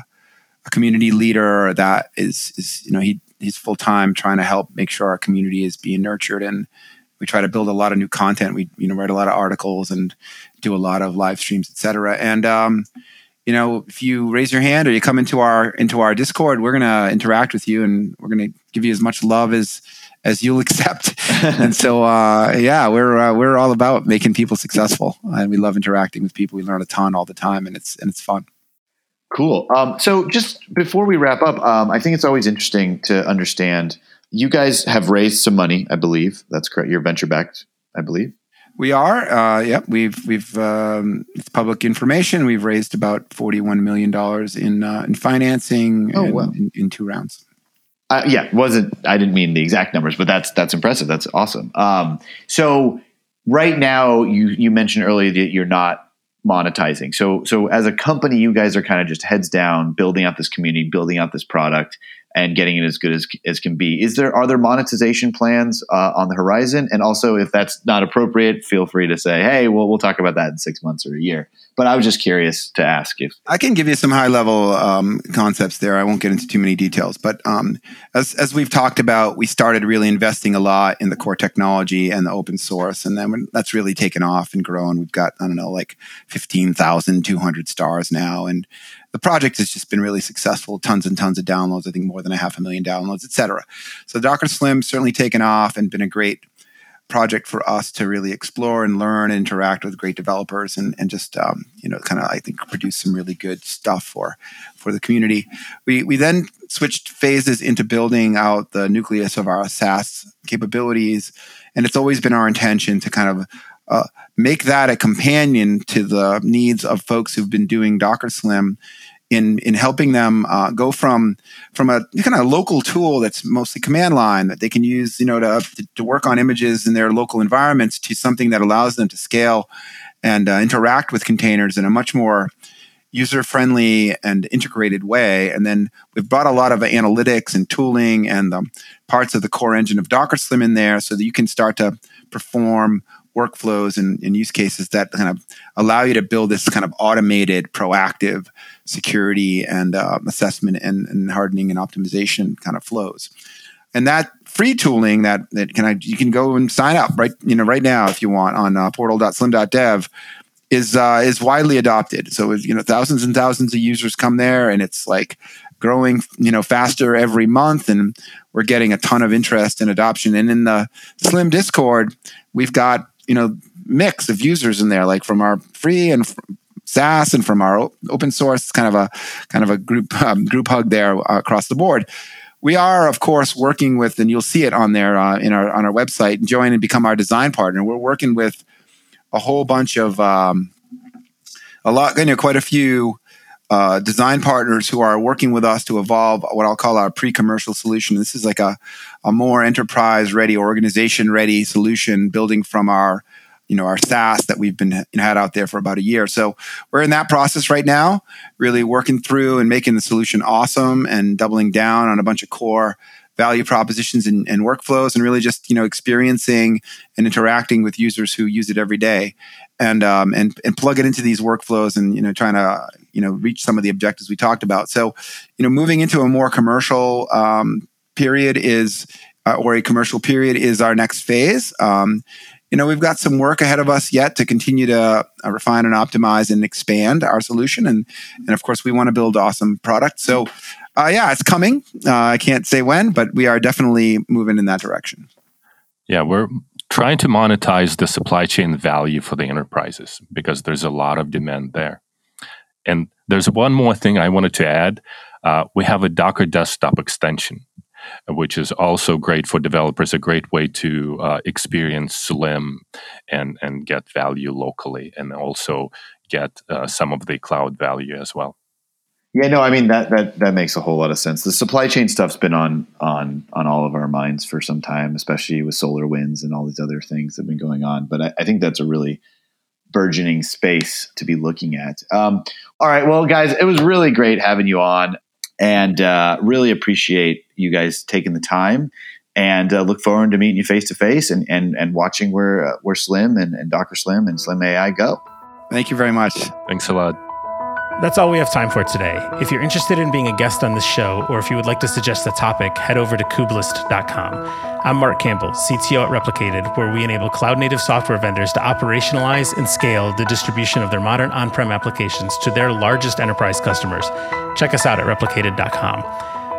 a community leader that is, is you know, he he's full time trying to help make sure our community is being nurtured, and we try to build a lot of new content. We you know write a lot of articles and do a lot of live streams, etc. And um, you know, if you raise your hand or you come into our into our Discord, we're gonna interact with you and we're gonna give you as much love as as you'll accept. and so, uh, yeah, we're uh, we're all about making people successful, and we love interacting with people. We learn a ton all the time, and it's and it's fun. Cool. Um, so, just before we wrap up, um, I think it's always interesting to understand. You guys have raised some money, I believe. That's correct. You're venture backed, I believe. We are. Uh, yep. We've we've um, it's public information. We've raised about forty one million dollars in uh, in financing oh, wow. in, in, two rounds. Uh, yeah, wasn't I didn't mean the exact numbers, but that's that's impressive. That's awesome. Um, so right now, you you mentioned earlier that you're not monetizing. So so as a company, you guys are kind of just heads down, building out this community, building out this product, and getting it as good as, as can be. Is there are there monetization plans uh, on the horizon? And also, if that's not appropriate, feel free to say, "Hey, well, we'll talk about that in six months or a year." But I was just curious to ask if I can give you some high level um, concepts there. I won't get into too many details, but um, as as we've talked about, we started really investing a lot in the core technology and the open source, and then that's really taken off and grown, we've got I don't know like fifteen thousand two hundred stars now, and the project has just been really successful. Tons and tons of downloads. I think more than a half a million downloads, etc. So Docker Slim certainly taken off and been a great project for us to really explore and learn and interact with great developers and, and just um, you know kind of I think produce some really good stuff for for the community. We we then switched phases into building out the nucleus of our SaaS capabilities, and it's always been our intention to kind of uh, make that a companion to the needs of folks who've been doing Docker Slim in in helping them uh, go from from a kind of local tool that's mostly command line that they can use, you know, to to work on images in their local environments to something that allows them to scale and uh, interact with containers in a much more user friendly and integrated way. And then we've brought a lot of analytics and tooling and the parts of the core engine of Docker Slim in there so that you can start to perform workflows and, and, use cases that kind of allow you to build this kind of automated, proactive security and uh, assessment and, and, hardening and optimization kind of flows. And that free tooling that that can I, you can go and sign up right you know right now if you want on uh, portal.slim.dev is uh, is widely adopted. So you know thousands and thousands of users come there, and it's like growing you know faster every month, and we're getting a ton of interest and adoption. And in the Slim Discord, we've got you know mix of users in there, like from our free and SaaS and from our open source, kind of a kind of a group um, group hug there uh, across the board. We are, of course, working with, and you'll see it on there uh, in our on our website. Join and become our design partner. We're working with a whole bunch of um, a lot, you know, quite a few uh, design partners who are working with us to evolve what I'll call our pre-commercial solution. This is like a, a more enterprise ready, organization ready solution building from our, you know, our SaaS that we've been had out there for about a year. So we're in that process right now, really working through and making the solution awesome and doubling down on a bunch of core value propositions and, and, workflows and really just you know experiencing and interacting with users who use it every day and um, and and plug it into these workflows and you know trying to you know reach some of the objectives we talked about so you know moving into a more commercial um, period is uh, or a commercial period is our next phase um, you know we've got some work ahead of us yet to continue to uh, refine and optimize and expand our solution and and of course we want to build awesome products so uh, yeah, it's coming. Uh, I can't say when, but we are definitely moving in that direction. Yeah, we're trying to monetize the supply chain value for the enterprises because there's a lot of demand there. And there's one more thing I wanted to add. Uh, we have a Docker desktop extension, which is also great for developers, a great way to uh, experience Slim and, and get value locally and also get uh, some of the cloud value as well. Yeah, no, I mean that that that makes a whole lot of sense. The supply chain stuff's been on on on all of our minds for some time, especially with SolarWinds and all these other things that have been going on. But I, I think that's a really burgeoning space to be looking at. Um, all right, well, guys, it was really great having you on, and uh, really appreciate you guys taking the time. And uh, look forward to meeting you face to face and and and watching where uh, where Slim and, and Docker Slim and Slim AI go. Thank you very much. Thanks a lot. That's all we have time for today. If you're interested in being a guest on this show, or if you would like to suggest a topic, head over to kubelist.com. I'm Marc Campbell, CTO at Replicated, where we enable cloud native software vendors to operationalize and scale the distribution of their modern on prem applications to their largest enterprise customers. Check us out at replicated.com.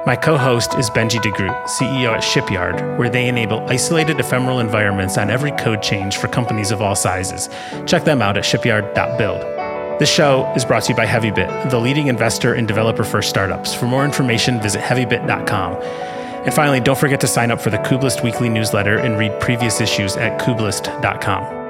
My co host is Benjie DeGroot, CEO at Shipyard, where they enable isolated ephemeral environments on every code change for companies of all sizes. Check them out at shipyard.build. This show is brought to you by HeavyBit, the leading investor in developer first startups. For more information, visit heavybit.com. And finally, don't forget to sign up for the Kubelist weekly newsletter and read previous issues at kubelist.com.